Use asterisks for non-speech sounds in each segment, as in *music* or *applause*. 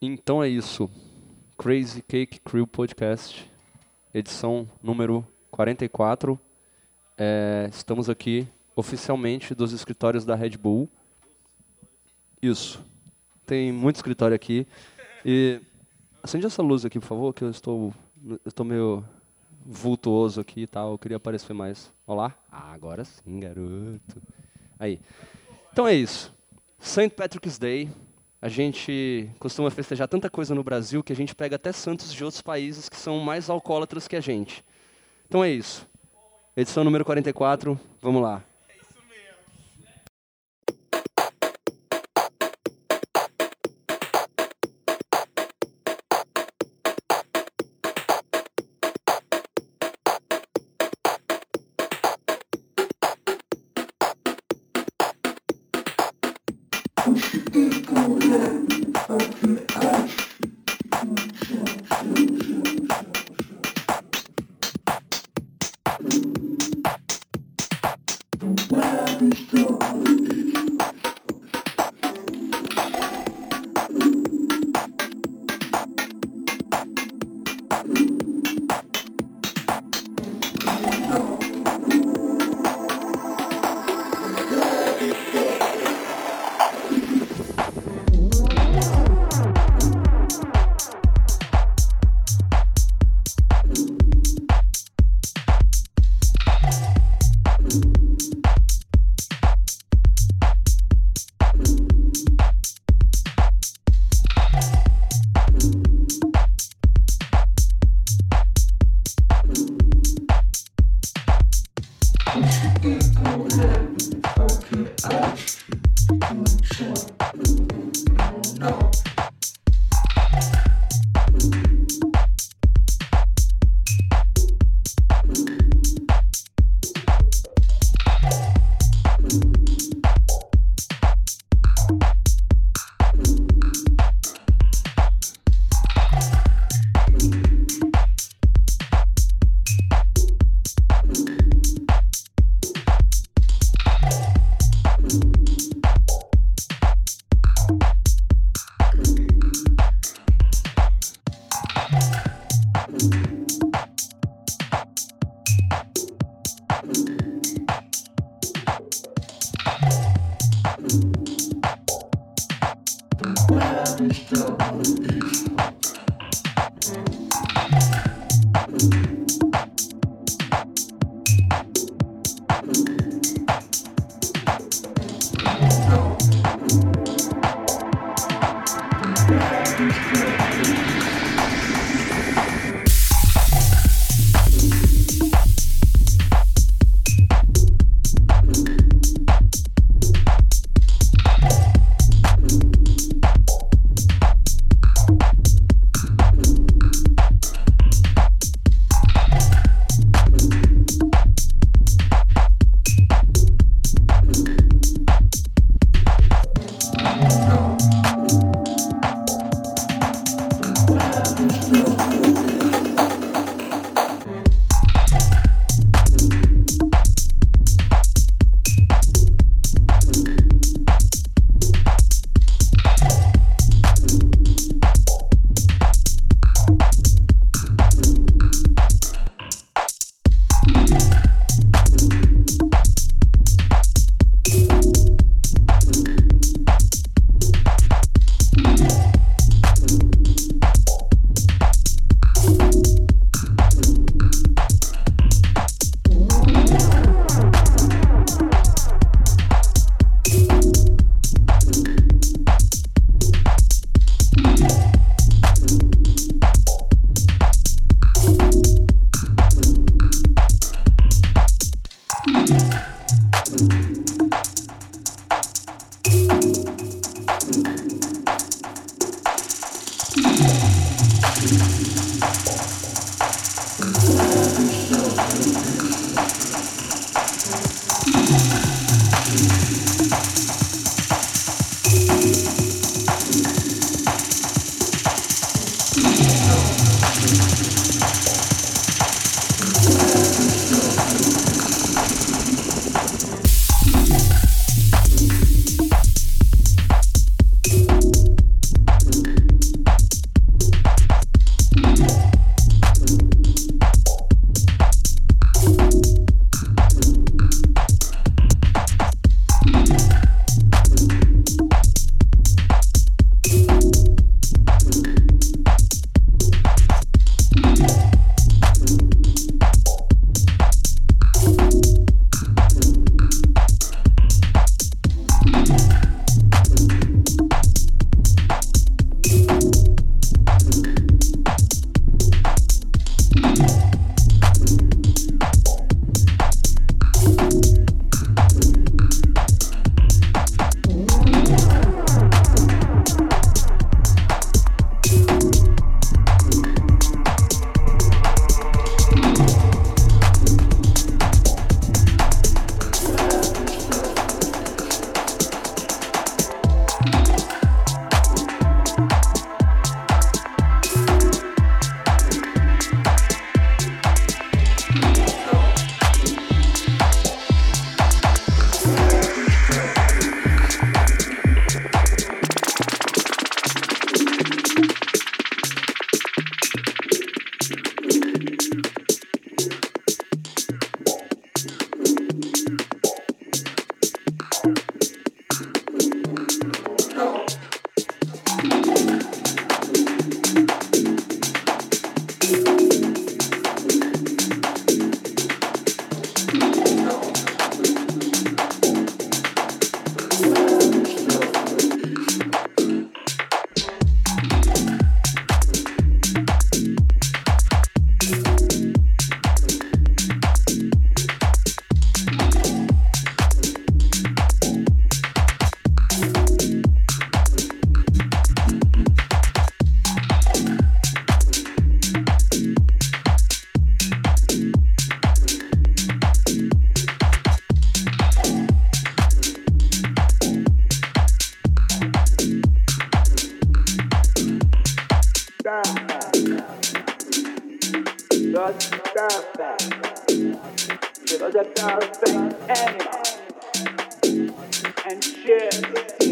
Então é isso. Crazy Cake Crew Podcast, edição número 44. É, estamos aqui oficialmente dos escritórios da Red Bull. Isso. Tem muito escritório aqui. E acende essa luz aqui, por favor, que eu estou, eu estou meio vultuoso aqui e tal. Eu queria aparecer mais. Olá? Ah, agora sim, garoto. Aí. Então é isso. St. Patrick's Day, a gente costuma festejar tanta coisa no Brasil que a gente pega até santos de outros países que são mais alcoólatras que a gente. Então é isso. Edição número 44, vamos lá.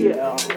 Yeah.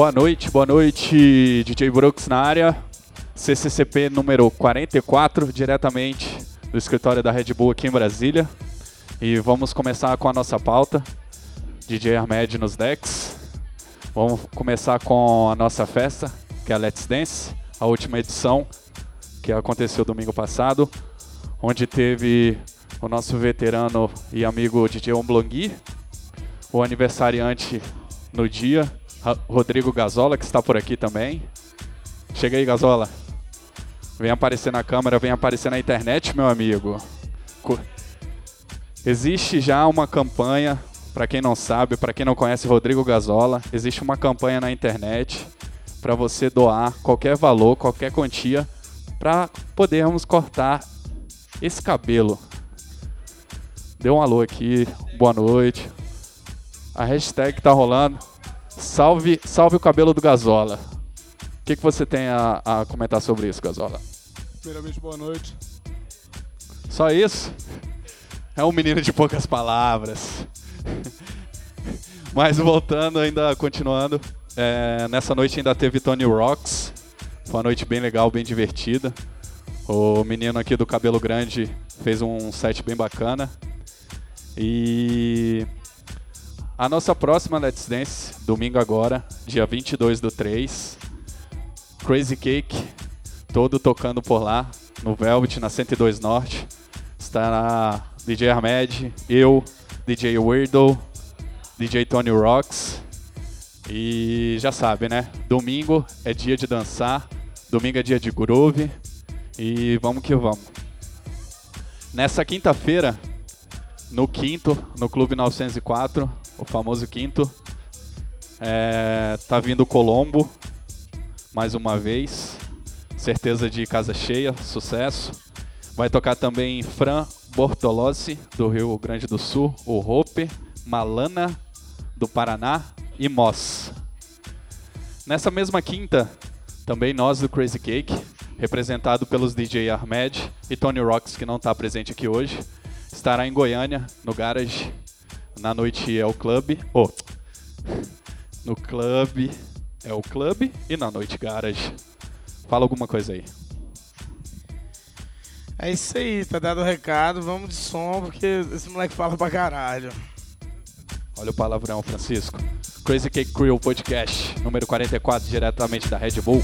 Boa noite, boa noite, DJ Brooks na área. CCCP número 44, diretamente do escritório da Red Bull aqui em Brasília. E vamos começar com a nossa pauta. DJ Armed nos decks. Vamos começar com a nossa festa, que é a Let's Dance, a última edição que aconteceu domingo passado, onde teve o nosso veterano e amigo DJ Omblongui, o aniversariante no dia, Rodrigo Gazola, que está por aqui também. Chega aí, Gazola. Vem aparecer na câmera, vem aparecer na internet, meu amigo. Existe já uma campanha, para quem não sabe, para quem não conhece Rodrigo Gazola, existe uma campanha na internet para você doar qualquer valor, qualquer quantia, para podermos cortar esse cabelo. Dê um alô aqui, boa noite. A hashtag tá rolando. Salve, salve o cabelo do Gazola. O que, que você tem a, a comentar sobre isso, Gazola? Primeiramente, boa noite. Só isso? É um menino de poucas palavras. *laughs* Mas voltando, ainda continuando. É, nessa noite ainda teve Tony Rocks. Foi uma noite bem legal, bem divertida. O menino aqui do cabelo grande fez um set bem bacana. E a nossa próxima Let's Dance, domingo agora, dia 22 do 3. Crazy Cake, todo tocando por lá, no Velvet, na 102 Norte. Estará DJ Ahmed, eu, DJ Weirdo, DJ Tony Rocks. E já sabe, né? Domingo é dia de dançar, domingo é dia de groove. E vamos que vamos. Nessa quinta-feira, no quinto, no Clube 904, o famoso quinto. É, tá vindo Colombo, mais uma vez. Certeza de casa cheia, sucesso. Vai tocar também Fran Bortolossi, do Rio Grande do Sul, o Rope, Malana, do Paraná e Moss. Nessa mesma quinta, também nós do Crazy Cake, representado pelos DJ Ahmed e Tony Rocks, que não está presente aqui hoje, estará em Goiânia, no Garage, na noite é o clube. Oh, no clube é o clube e na noite garage. Fala alguma coisa aí. É isso aí, tá dado o recado, vamos de som, porque esse moleque fala pra caralho. Olha o palavrão, Francisco. Crazy Cake Crew Podcast, número 44, diretamente da Red Bull.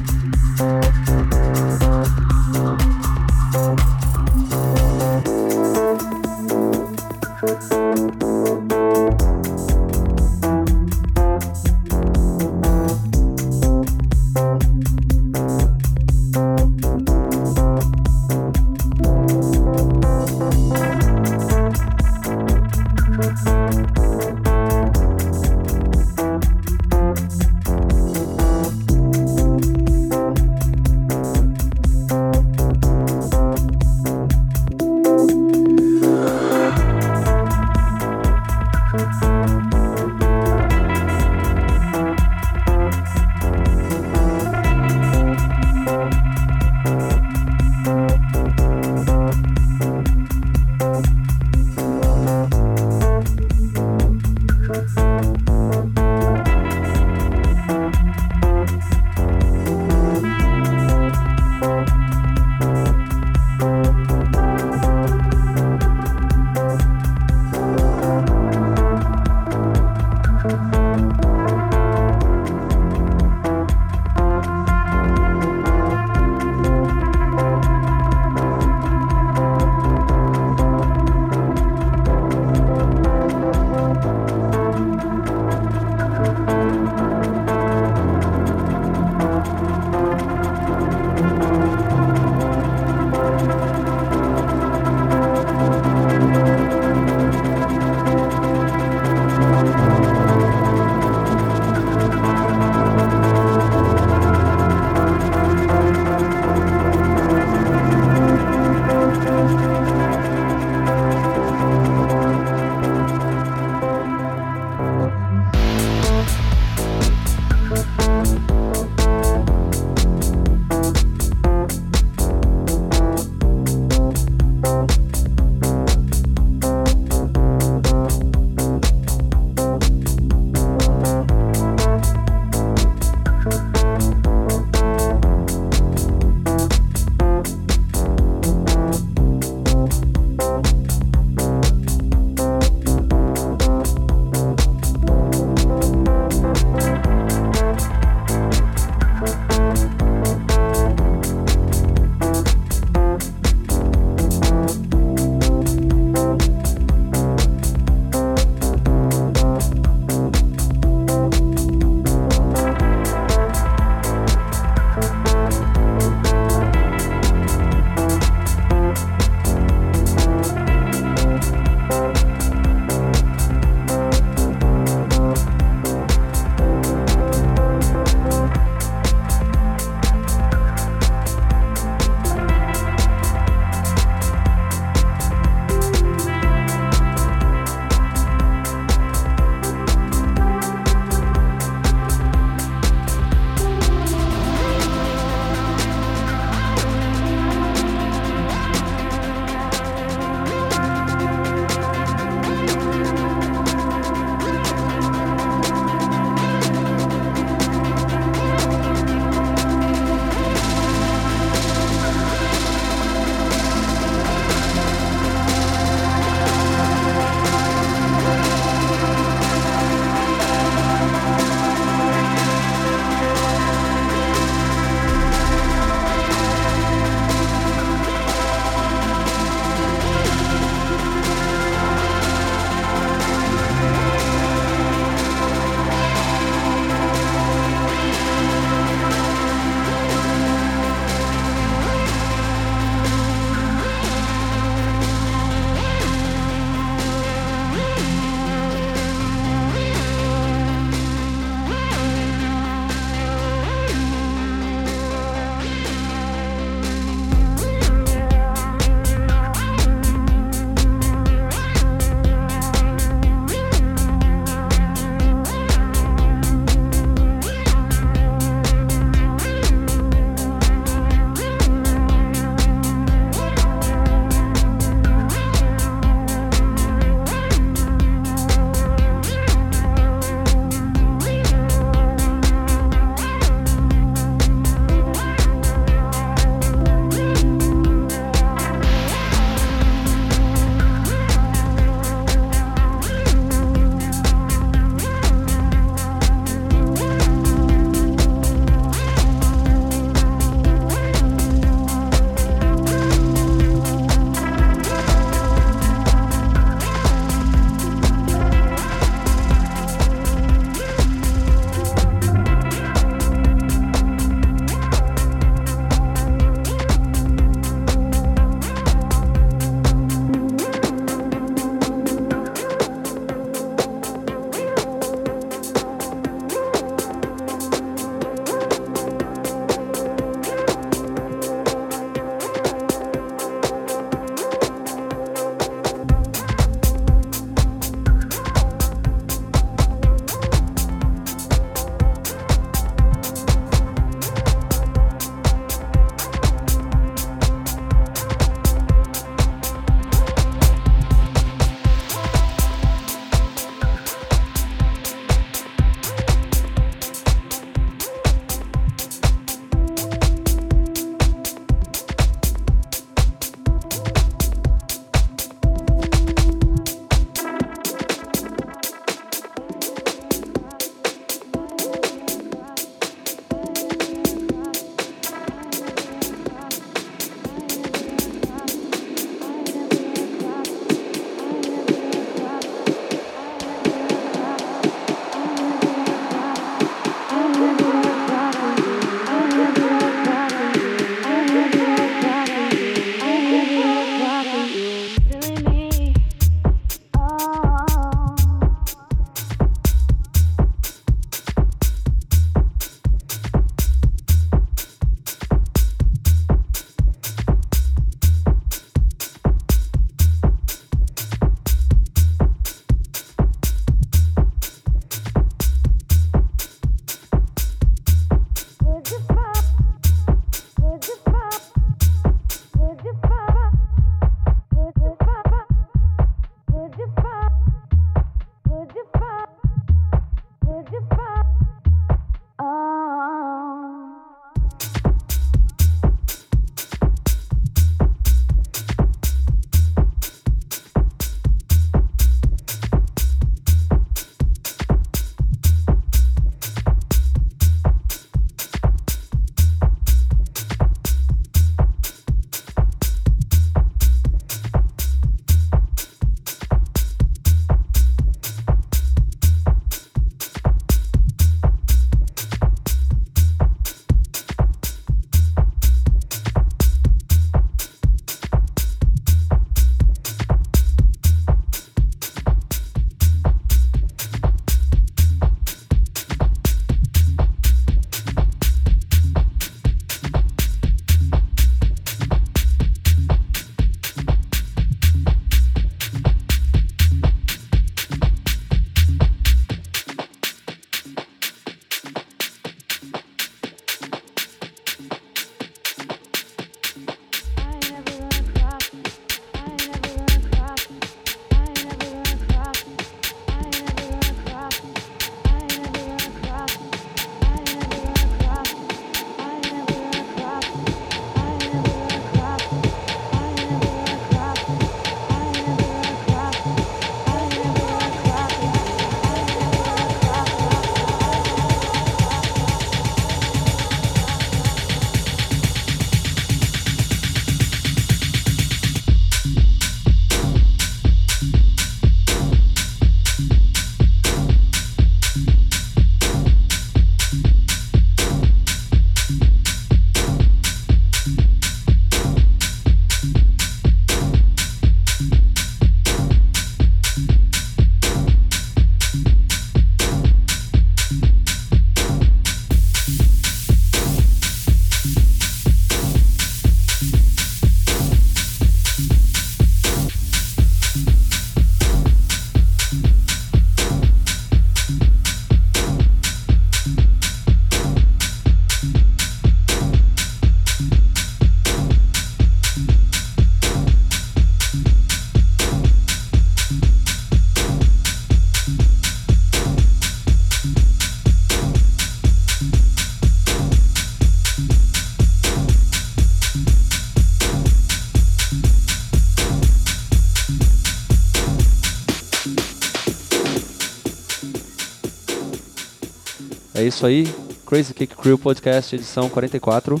Isso aí. Crazy Cake Crew Podcast, edição 44.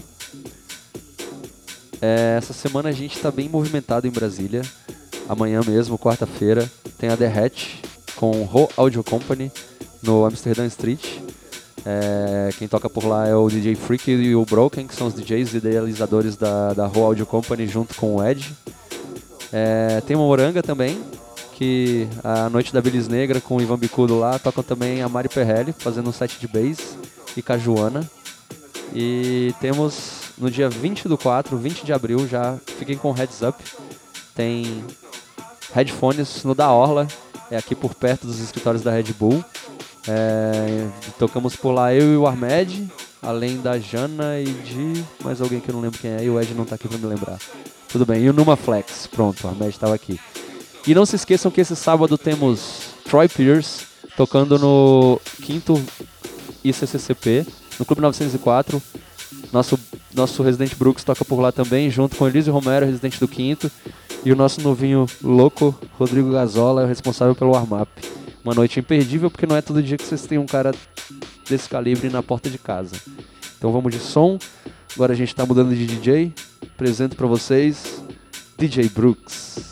É, essa semana a gente está bem movimentado em Brasília. Amanhã mesmo, quarta-feira, tem a The Hatch com Ro Audio Company no Amsterdam Street. É, quem toca por lá é o DJ Freak e o Broken, que são os DJs idealizadores da, da Ro Audio Company junto com o Ed. É, tem uma Moranga também, que a Noite da Bilis Negra com o Ivan Bicudo lá tocam também a Mari Perrelli, fazendo um set de bass e Cajuana. E temos no dia 20 do 4, 20 de abril, já fiquem com heads up. Tem headphones no da Orla, é aqui por perto dos escritórios da Red Bull. É, tocamos por lá eu e o Armed, além da Jana e de mais alguém que eu não lembro quem é, e o Ed não tá aqui pra me lembrar. Tudo bem, e o Numa Flex, pronto, o Armed estava aqui. E não se esqueçam que esse sábado temos Troy Pierce tocando no quinto ICCCP, no Clube 904. Nosso, nosso Residente Brooks toca por lá também, junto com Elise Romero, residente do quinto. E o nosso novinho louco, Rodrigo Gazola, é o responsável pelo warm-up. Uma noite imperdível, porque não é todo dia que vocês têm um cara desse calibre na porta de casa. Então vamos de som. Agora a gente está mudando de DJ. Apresento para vocês DJ Brooks.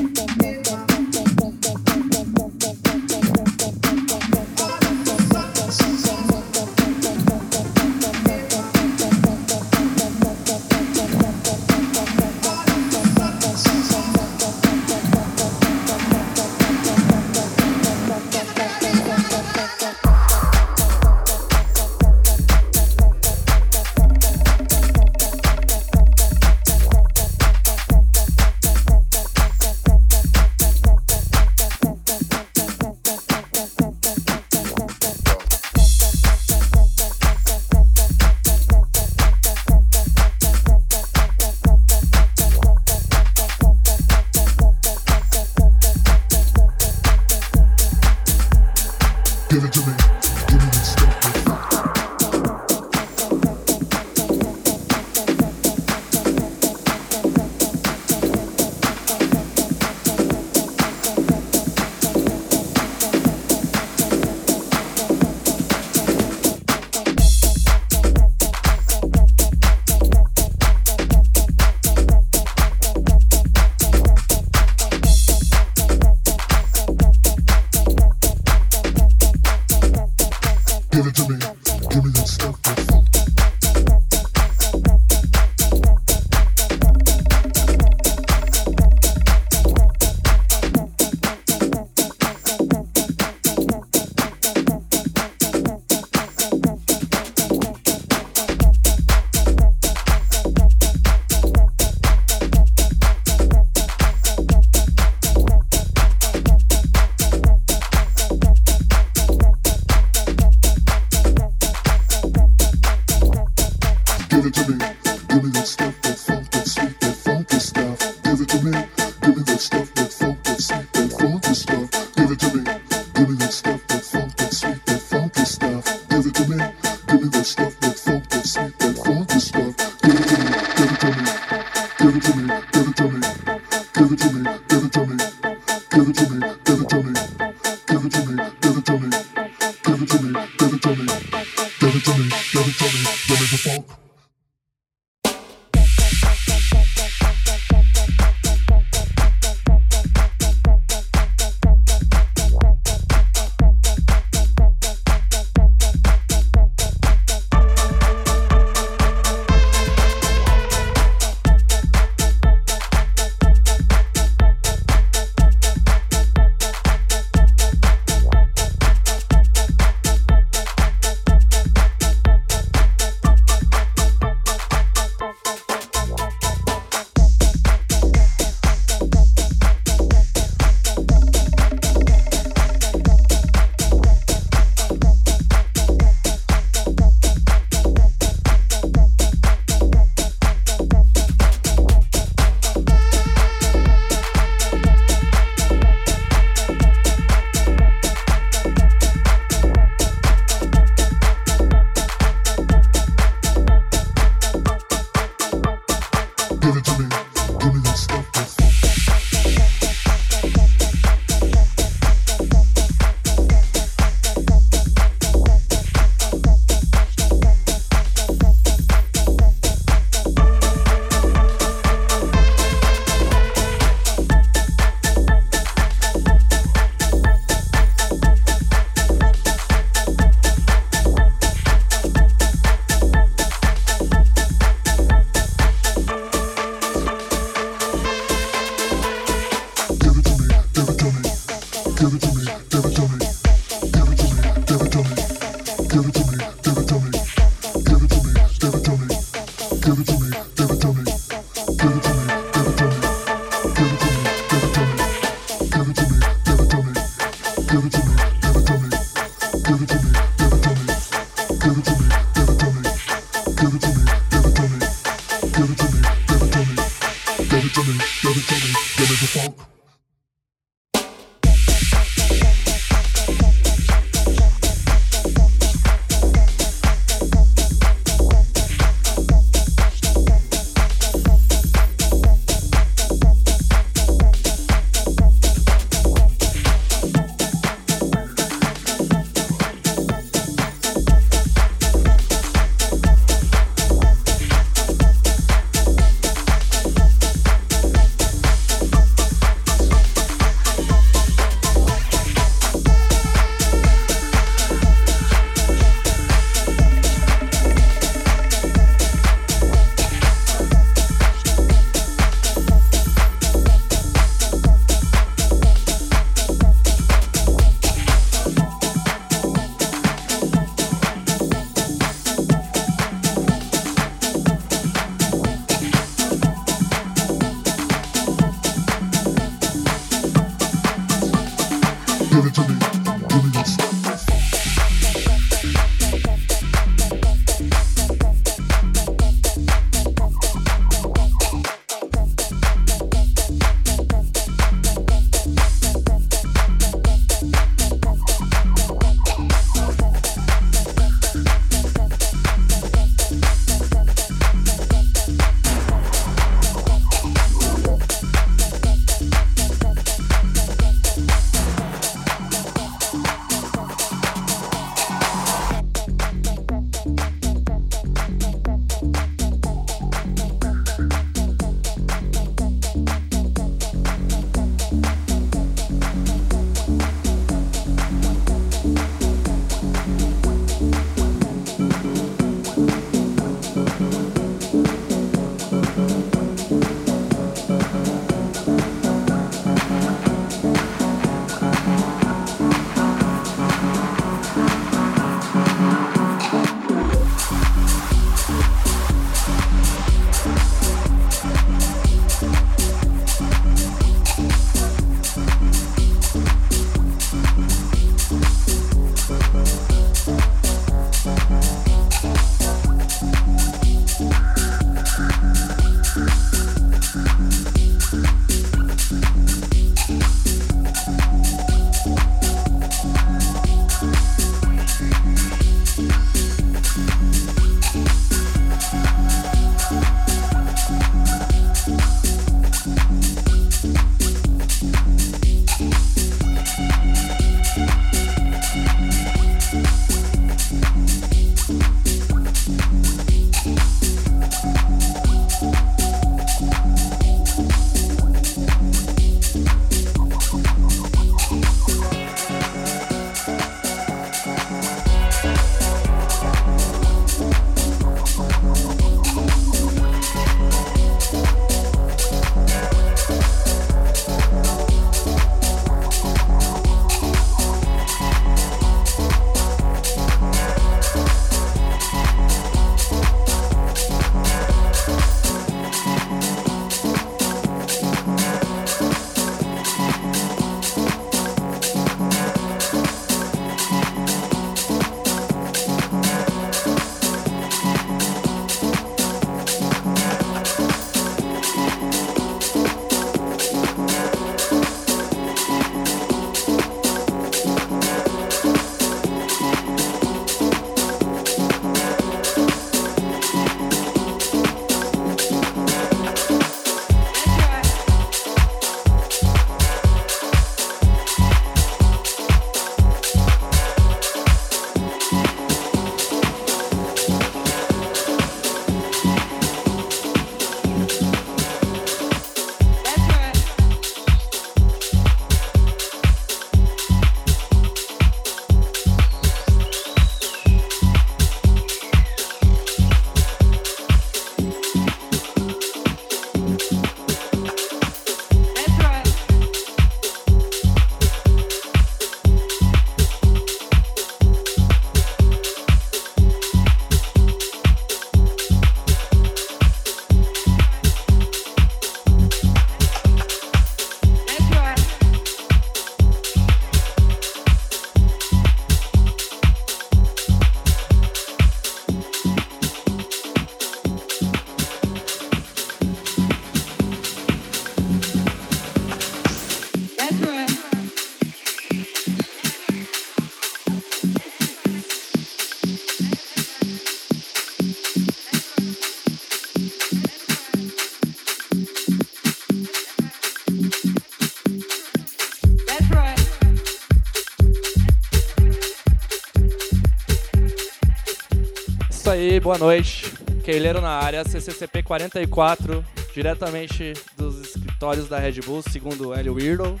Boa noite. Keileiro na área, CCCP 44, diretamente dos escritórios da Red Bull, segundo Hélio Weirdo.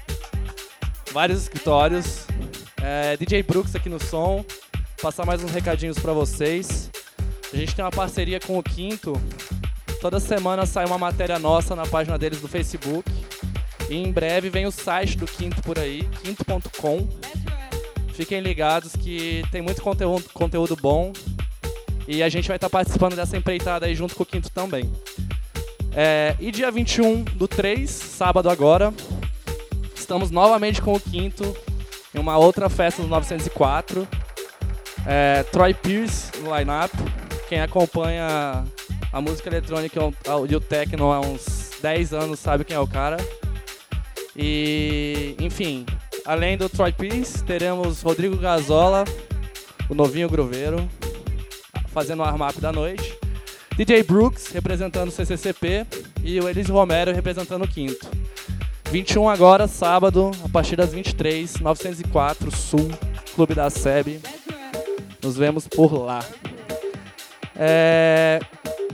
Vários escritórios. É, DJ Brooks aqui no som. Passar mais uns recadinhos para vocês. A gente tem uma parceria com o Quinto. Toda semana sai uma matéria nossa na página deles do Facebook. E em breve vem o site do Quinto por aí, quinto.com. Fiquem ligados que tem muito conteúdo, conteúdo bom. E a gente vai estar participando dessa empreitada aí junto com o Quinto também. É, e dia 21 do 3, sábado agora, estamos novamente com o Quinto em uma outra festa do 904. É, Troy Pierce no line-up. Quem acompanha a música eletrônica e o techno há uns 10 anos sabe quem é o cara. E, enfim, além do Troy Pierce, teremos Rodrigo Gazola, o novinho groveiro, fazendo o armap da noite. DJ Brooks, representando o CCCP, e o Elis Romero, representando o quinto. 21 agora, sábado, a partir das 23, 904, Sul, Clube da SEB. Nos vemos por lá. É...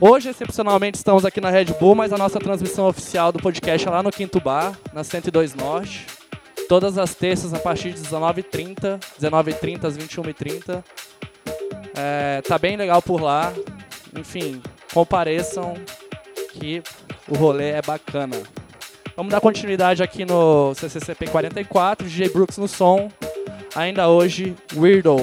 Hoje, excepcionalmente, estamos aqui na Red Bull, mas a nossa transmissão oficial do podcast é lá no Quinto Bar, na 102 Norte. Todas as terças, a partir de 19h30, 19h30 às 21h30. É, tá bem legal por lá. Enfim, compareçam que o rolê é bacana. Vamos dar continuidade aqui no CCCP 44, DJ Brooks no som. Ainda hoje, Weirdo.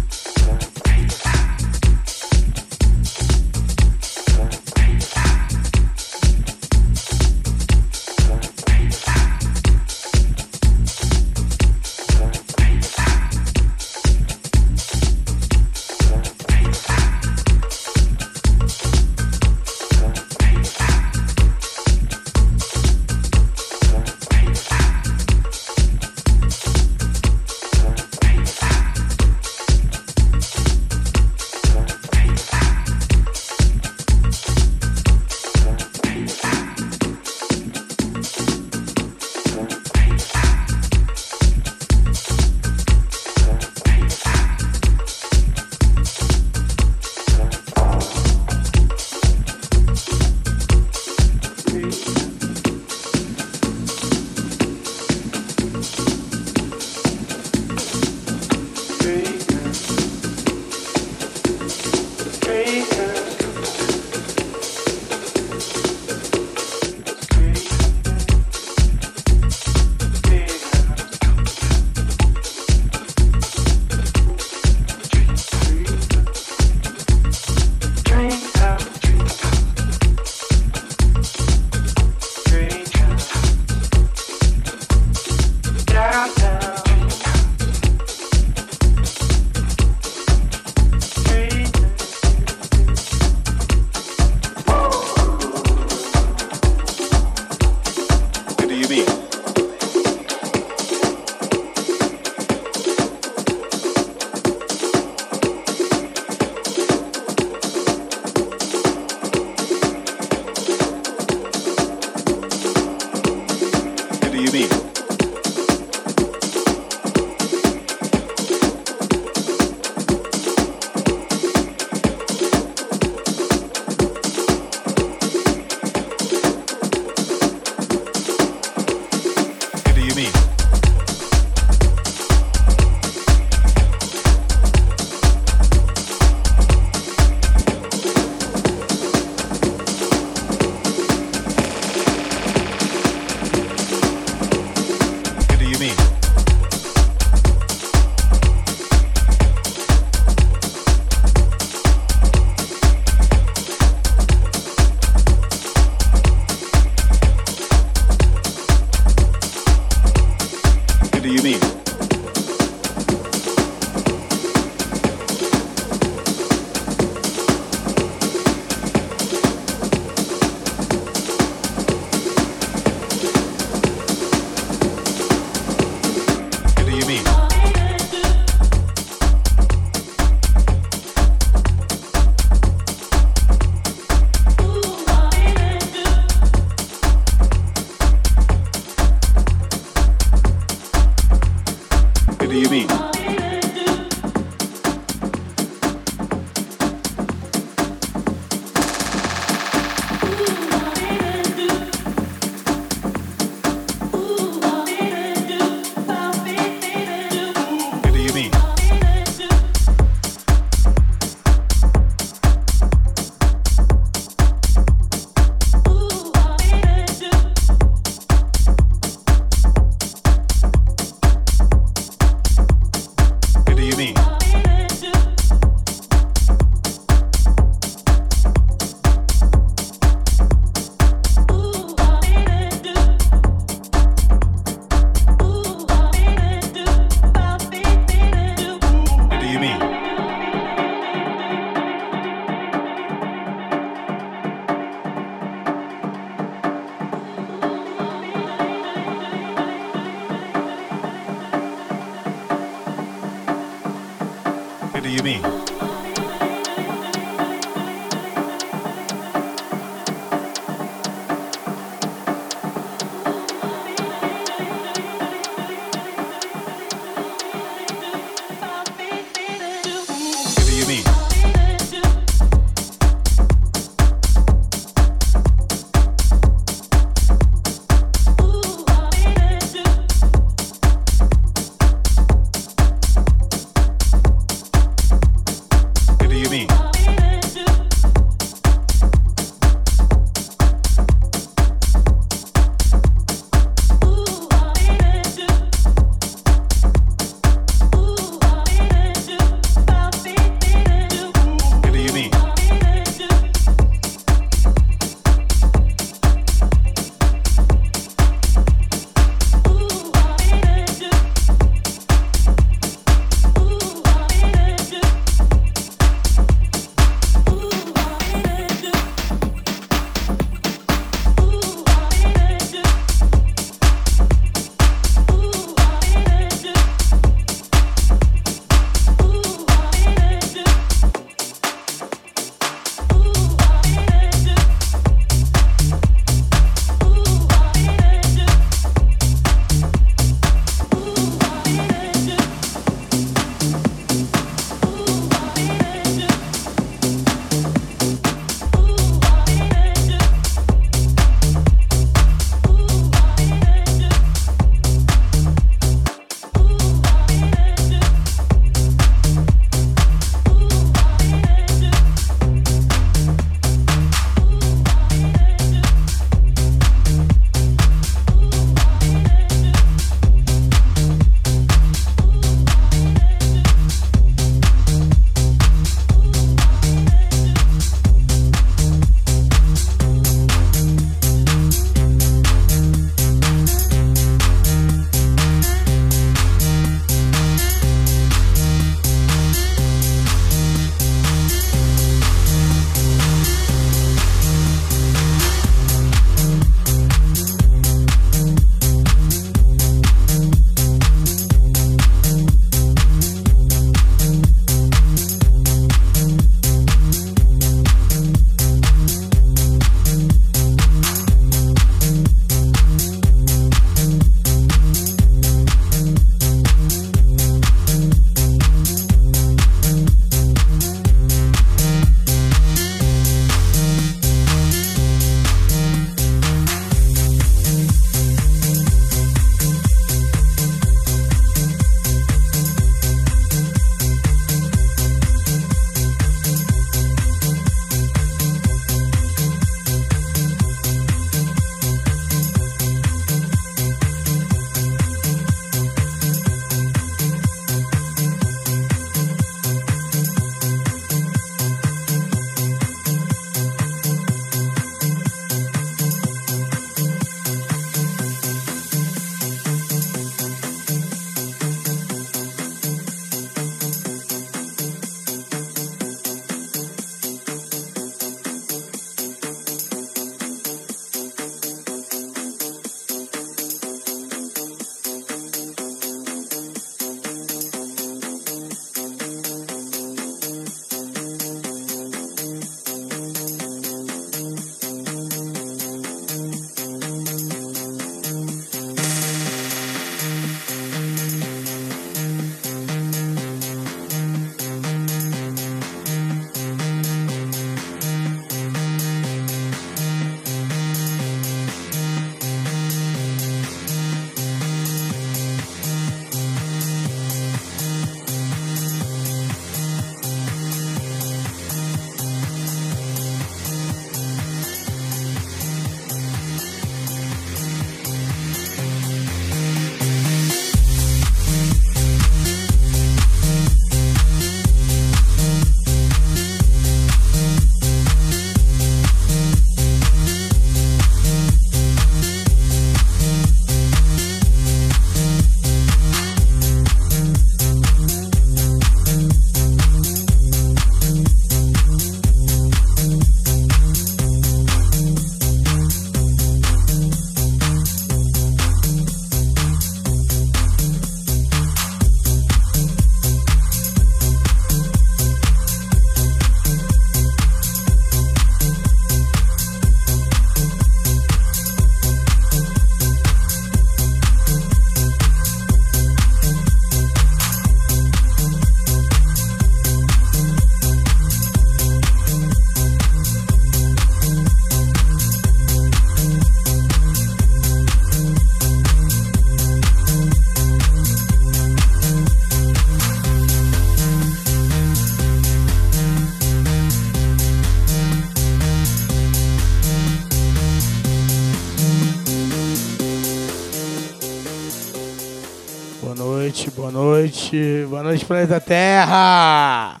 Noite, boa noite, planeta Terra!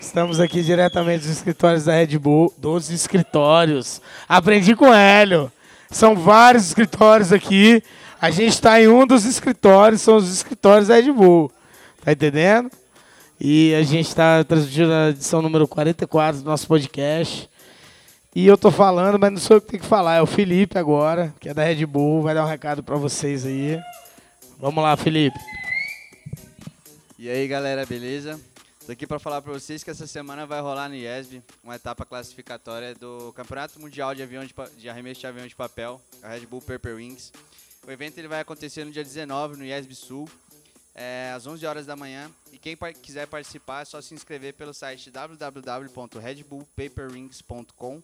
Estamos aqui diretamente dos escritórios da Red Bull, dos escritórios. Aprendi com o Hélio. São vários escritórios aqui. A gente está em um dos escritórios, são os escritórios da Red Bull. Tá entendendo? E a gente está transmitindo a edição número 44 do nosso podcast. E eu tô falando, mas não sou eu que tenho que falar, é o Felipe agora, que é da Red Bull, vai dar um recado para vocês aí. Vamos lá, Felipe. E aí galera, beleza? Tô aqui para falar para vocês que essa semana vai rolar no IESB uma etapa classificatória do Campeonato Mundial de, avião de, de Arremesso de Avião de Papel, a Red Bull Paper Wings. O evento ele vai acontecer no dia 19 no IESB Sul, é, às 11 horas da manhã. E quem par- quiser participar é só se inscrever pelo site www.redbullpaperwings.com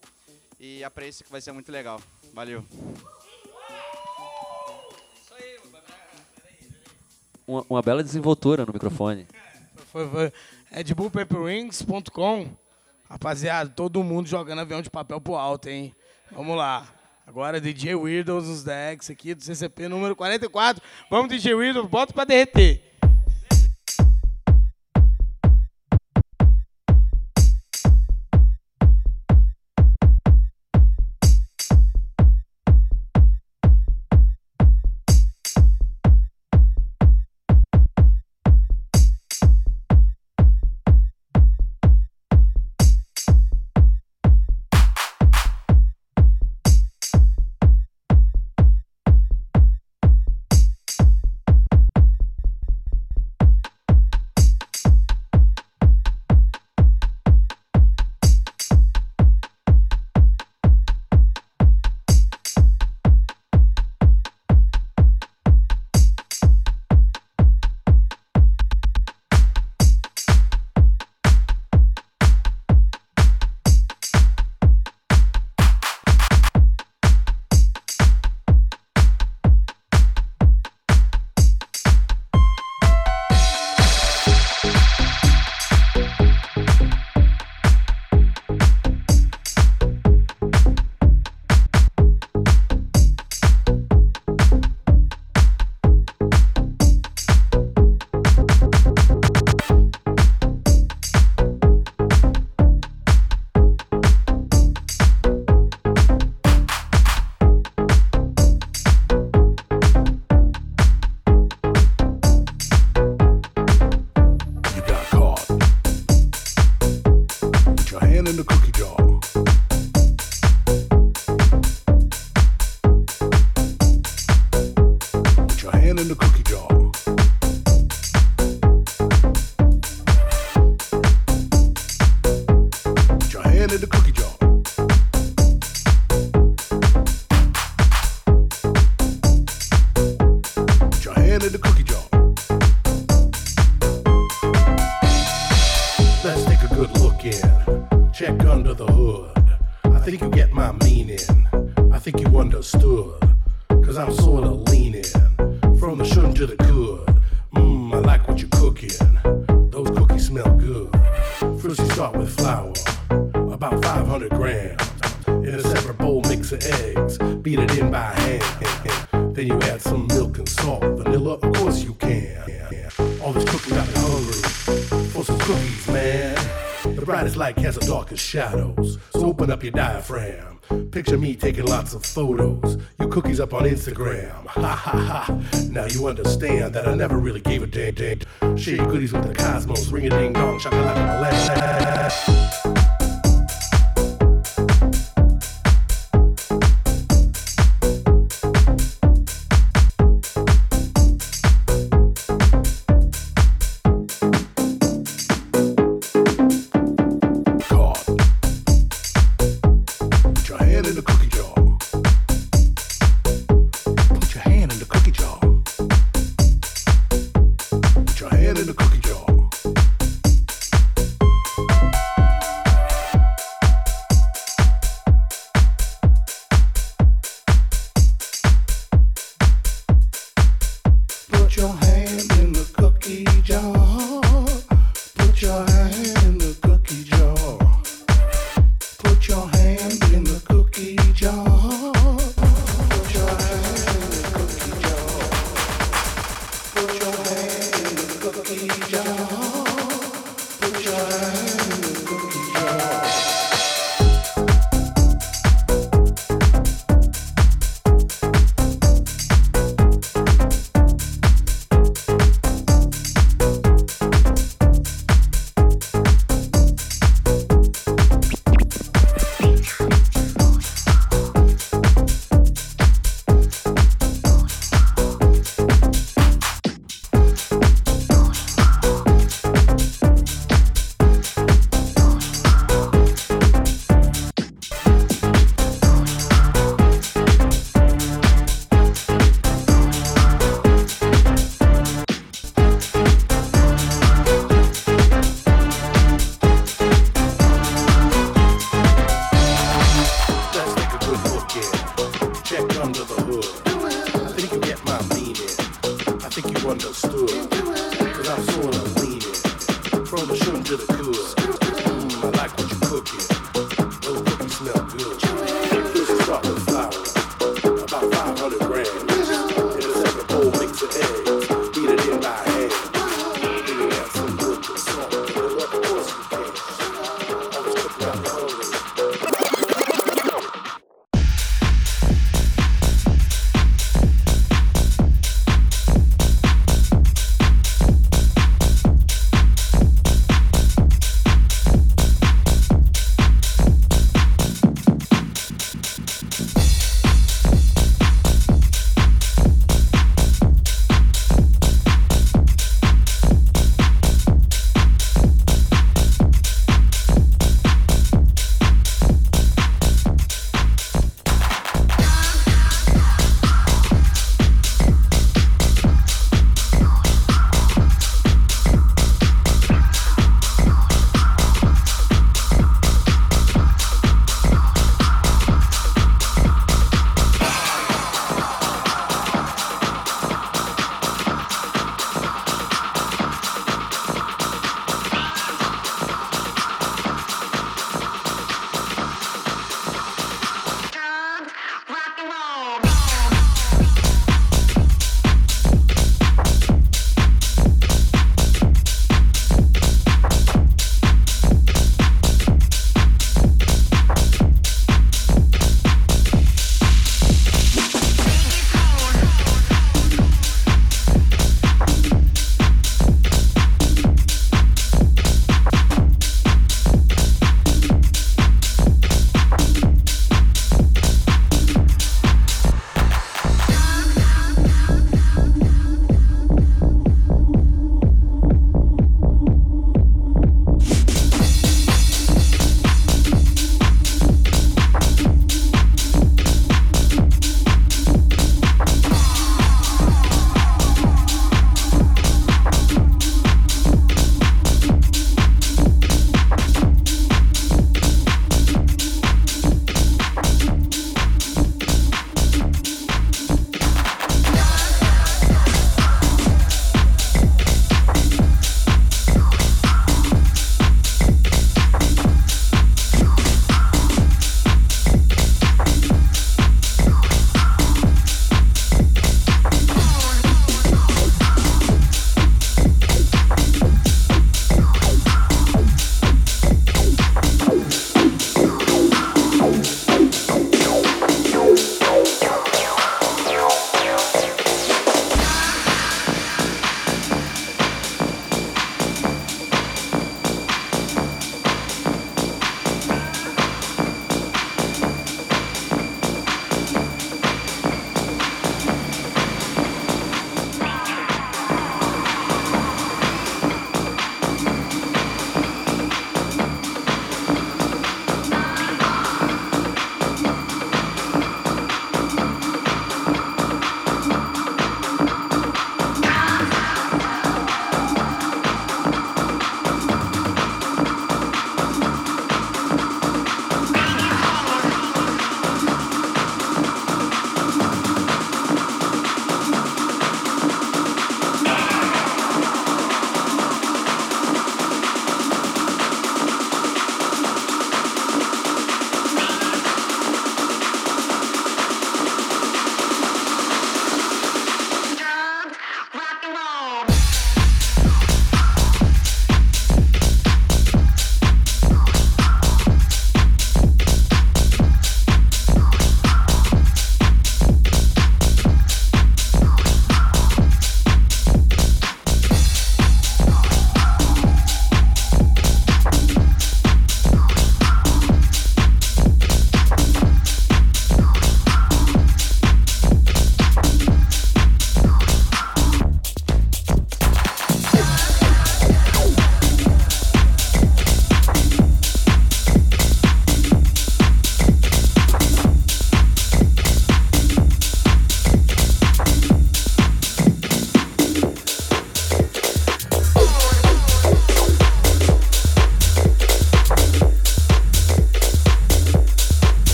e aprecia que vai ser muito legal. Valeu! Uma, uma bela desenvoltura no microfone. Foi, foi redbullpaperwings.com. Rapaziada, todo mundo jogando avião de papel pro alto, hein? Vamos lá. Agora DJ Weirdos nos decks aqui do CCP número 44. Vamos, DJ Weirdos, bota pra derreter. Shadows. So open up your diaphragm. Picture me taking lots of photos. Your cookies up on Instagram. *laughs* Ha ha ha. Now you understand that I never really gave a damn damn. Share your goodies with the cosmos. Ring a ding dong, shakalaka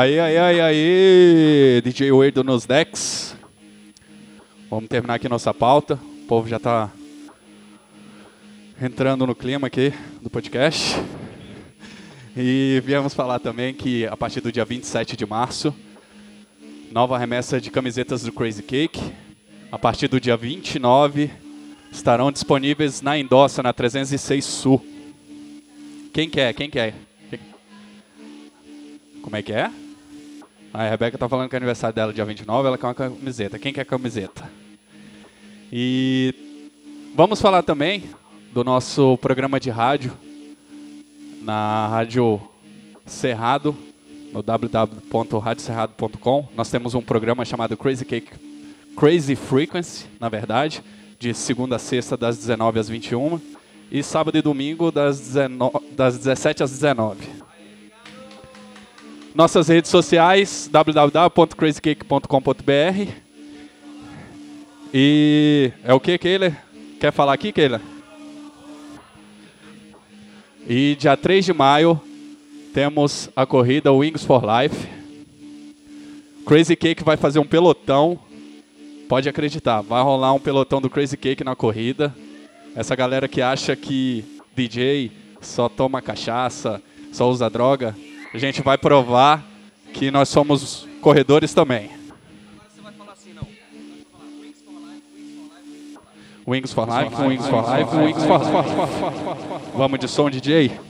Aí, aí, aí, aí, DJ Weirdo nos decks. Vamos terminar aqui nossa pauta. O povo já tá entrando no clima aqui do podcast. E viemos falar também que a partir do dia 27 de março, nova remessa de camisetas do Crazy Cake. A partir do dia 29, estarão disponíveis na Endossa, na 306 Sul. Quem quer? Quem quer? Como é que é? A Rebeca tá falando que é aniversário dela dia 29, ela quer uma camiseta. Quem quer camiseta? E vamos falar também do nosso programa de rádio na Rádio Cerrado, no www.radiocerrado.com. Nós temos um programa chamado Crazy Cake Crazy Frequency, na verdade, de segunda a sexta das 19 às 21 e sábado e domingo das, 19, das 17 às 19. Nossas redes sociais, www.crazycake.com.br. E é o que, Keila? Quer falar aqui, Keila? E dia 3 de maio temos a corrida Wings for Life. Crazy Cake vai fazer um pelotão. Pode acreditar, vai rolar um pelotão do Crazy Cake na corrida. Essa galera que acha que DJ só toma cachaça, só usa droga, a gente vai provar que nós somos corredores também. Wings for Life, Wings for Life, Wings for Life. Vamos de som, DJ?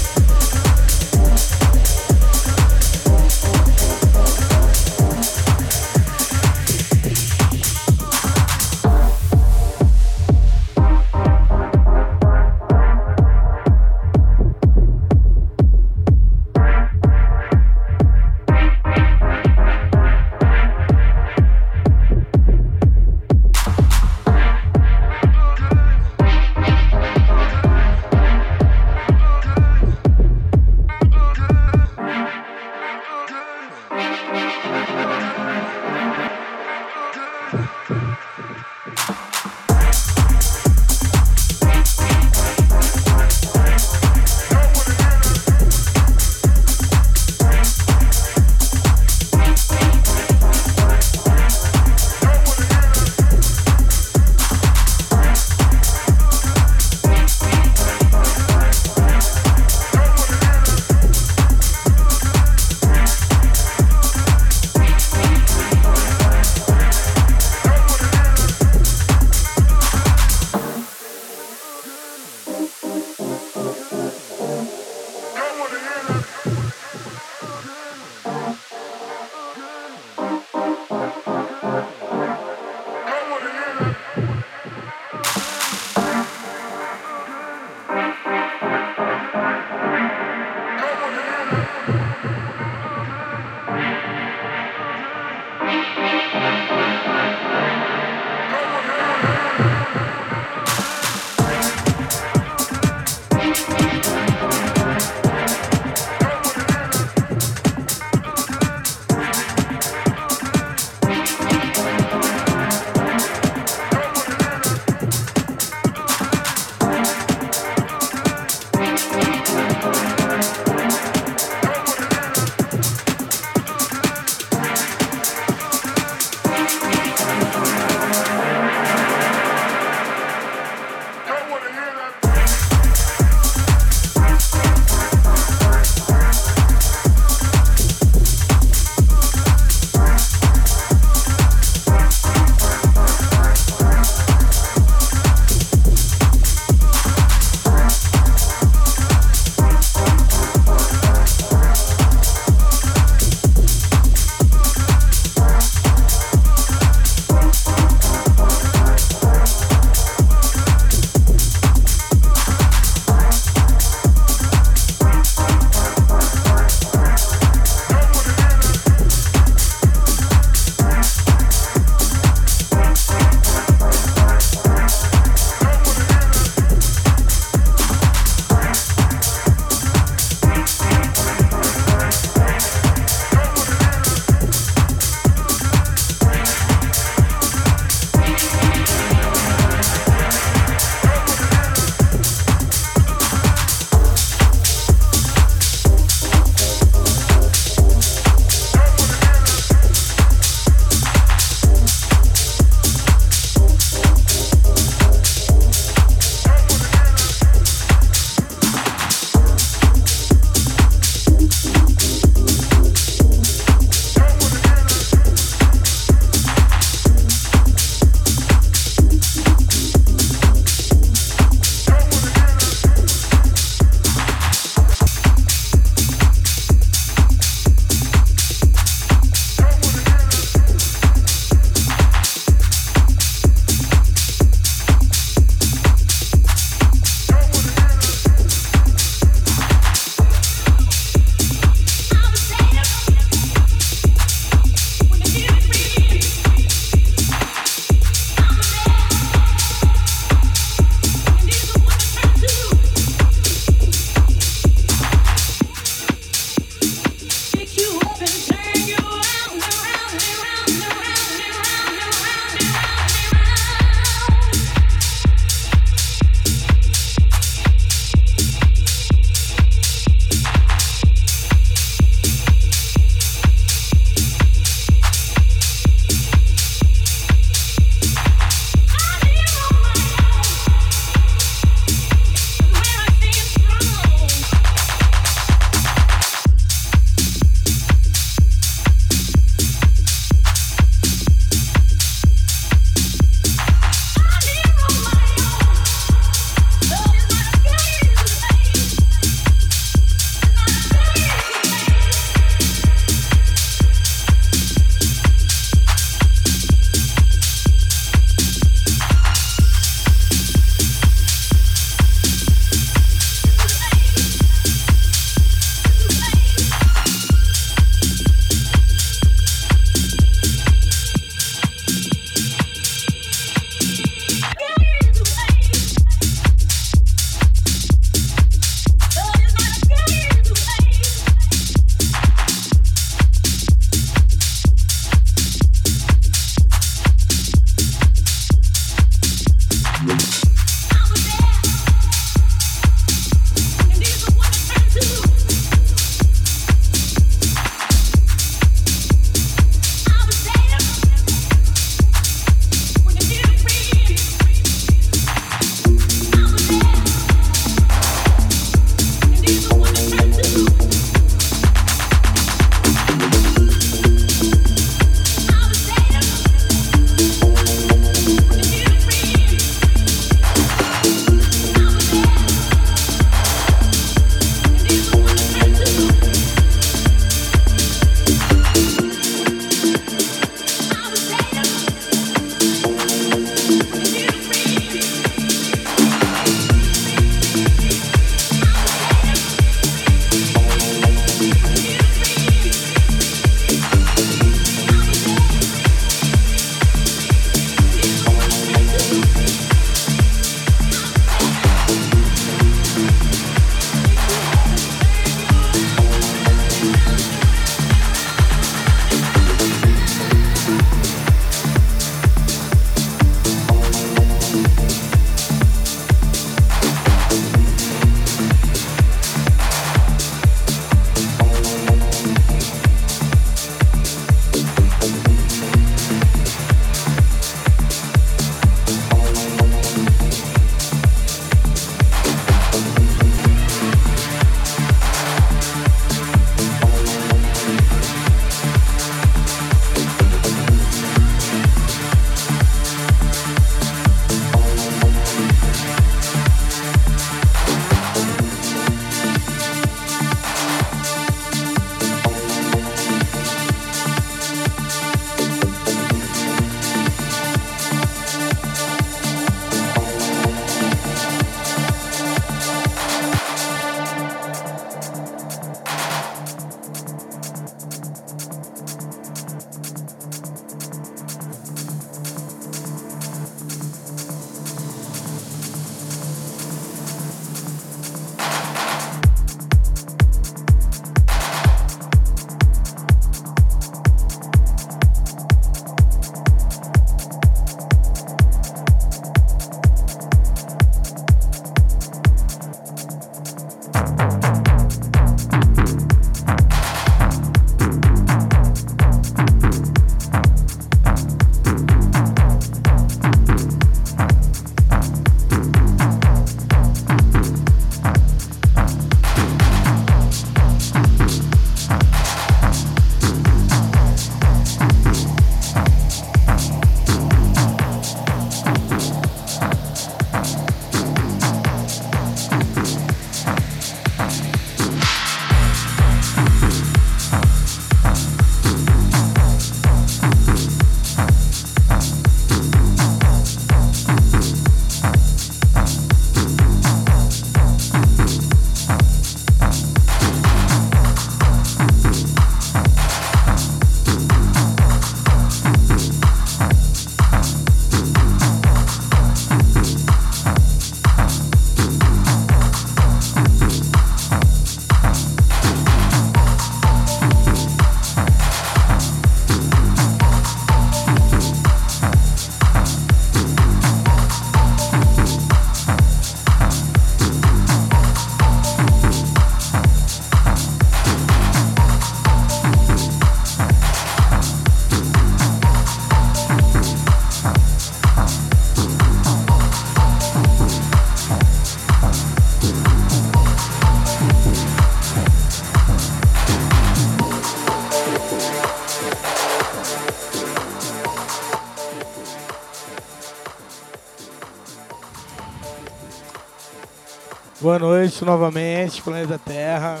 Boa noite novamente, planeta Terra.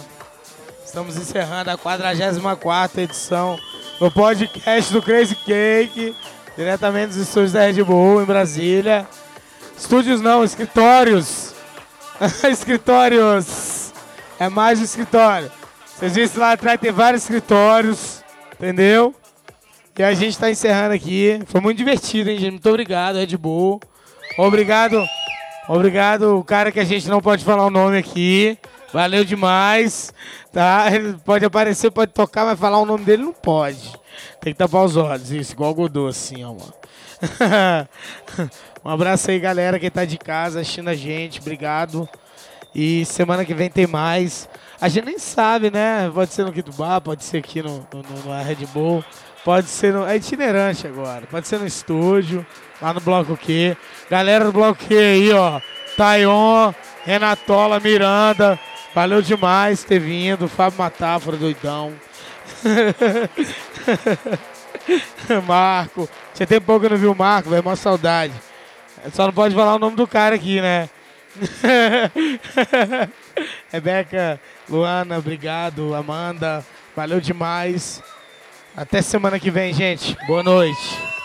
Estamos encerrando a 44 edição do podcast do Crazy Cake, diretamente dos estúdios da Red Bull em Brasília. Estúdios não, escritórios. *laughs* escritórios. É mais um escritório. Vocês viram lá atrás tem vários escritórios, entendeu? E a gente está encerrando aqui. Foi muito divertido, hein, gente? Muito obrigado, Red Bull. Obrigado, obrigado o cara que a gente não pode falar o nome aqui. Valeu demais, tá? Ele pode aparecer, pode tocar, mas falar o nome dele não pode. Tem que tapar os olhos, isso, igual o Godot, assim, ó, mano. *laughs* um abraço aí, galera, que tá de casa assistindo a gente, obrigado. E semana que vem tem mais. A gente nem sabe, né? Pode ser no Kitubá, pode ser aqui no, no, no- Red Bull, pode ser no. É itinerante agora, pode ser no estúdio, lá no Bloco Q. Galera do Bloco Q aí, ó. Taion, Renatola, Miranda. Valeu demais ter vindo. Fábio Matáfora, doidão. *laughs* Marco. Tinha tempo pouco que eu não vi o Marco, velho. Mó saudade. Só não pode falar o nome do cara aqui, né? *laughs* Rebeca, Luana, obrigado. Amanda, valeu demais. Até semana que vem, gente. Boa noite.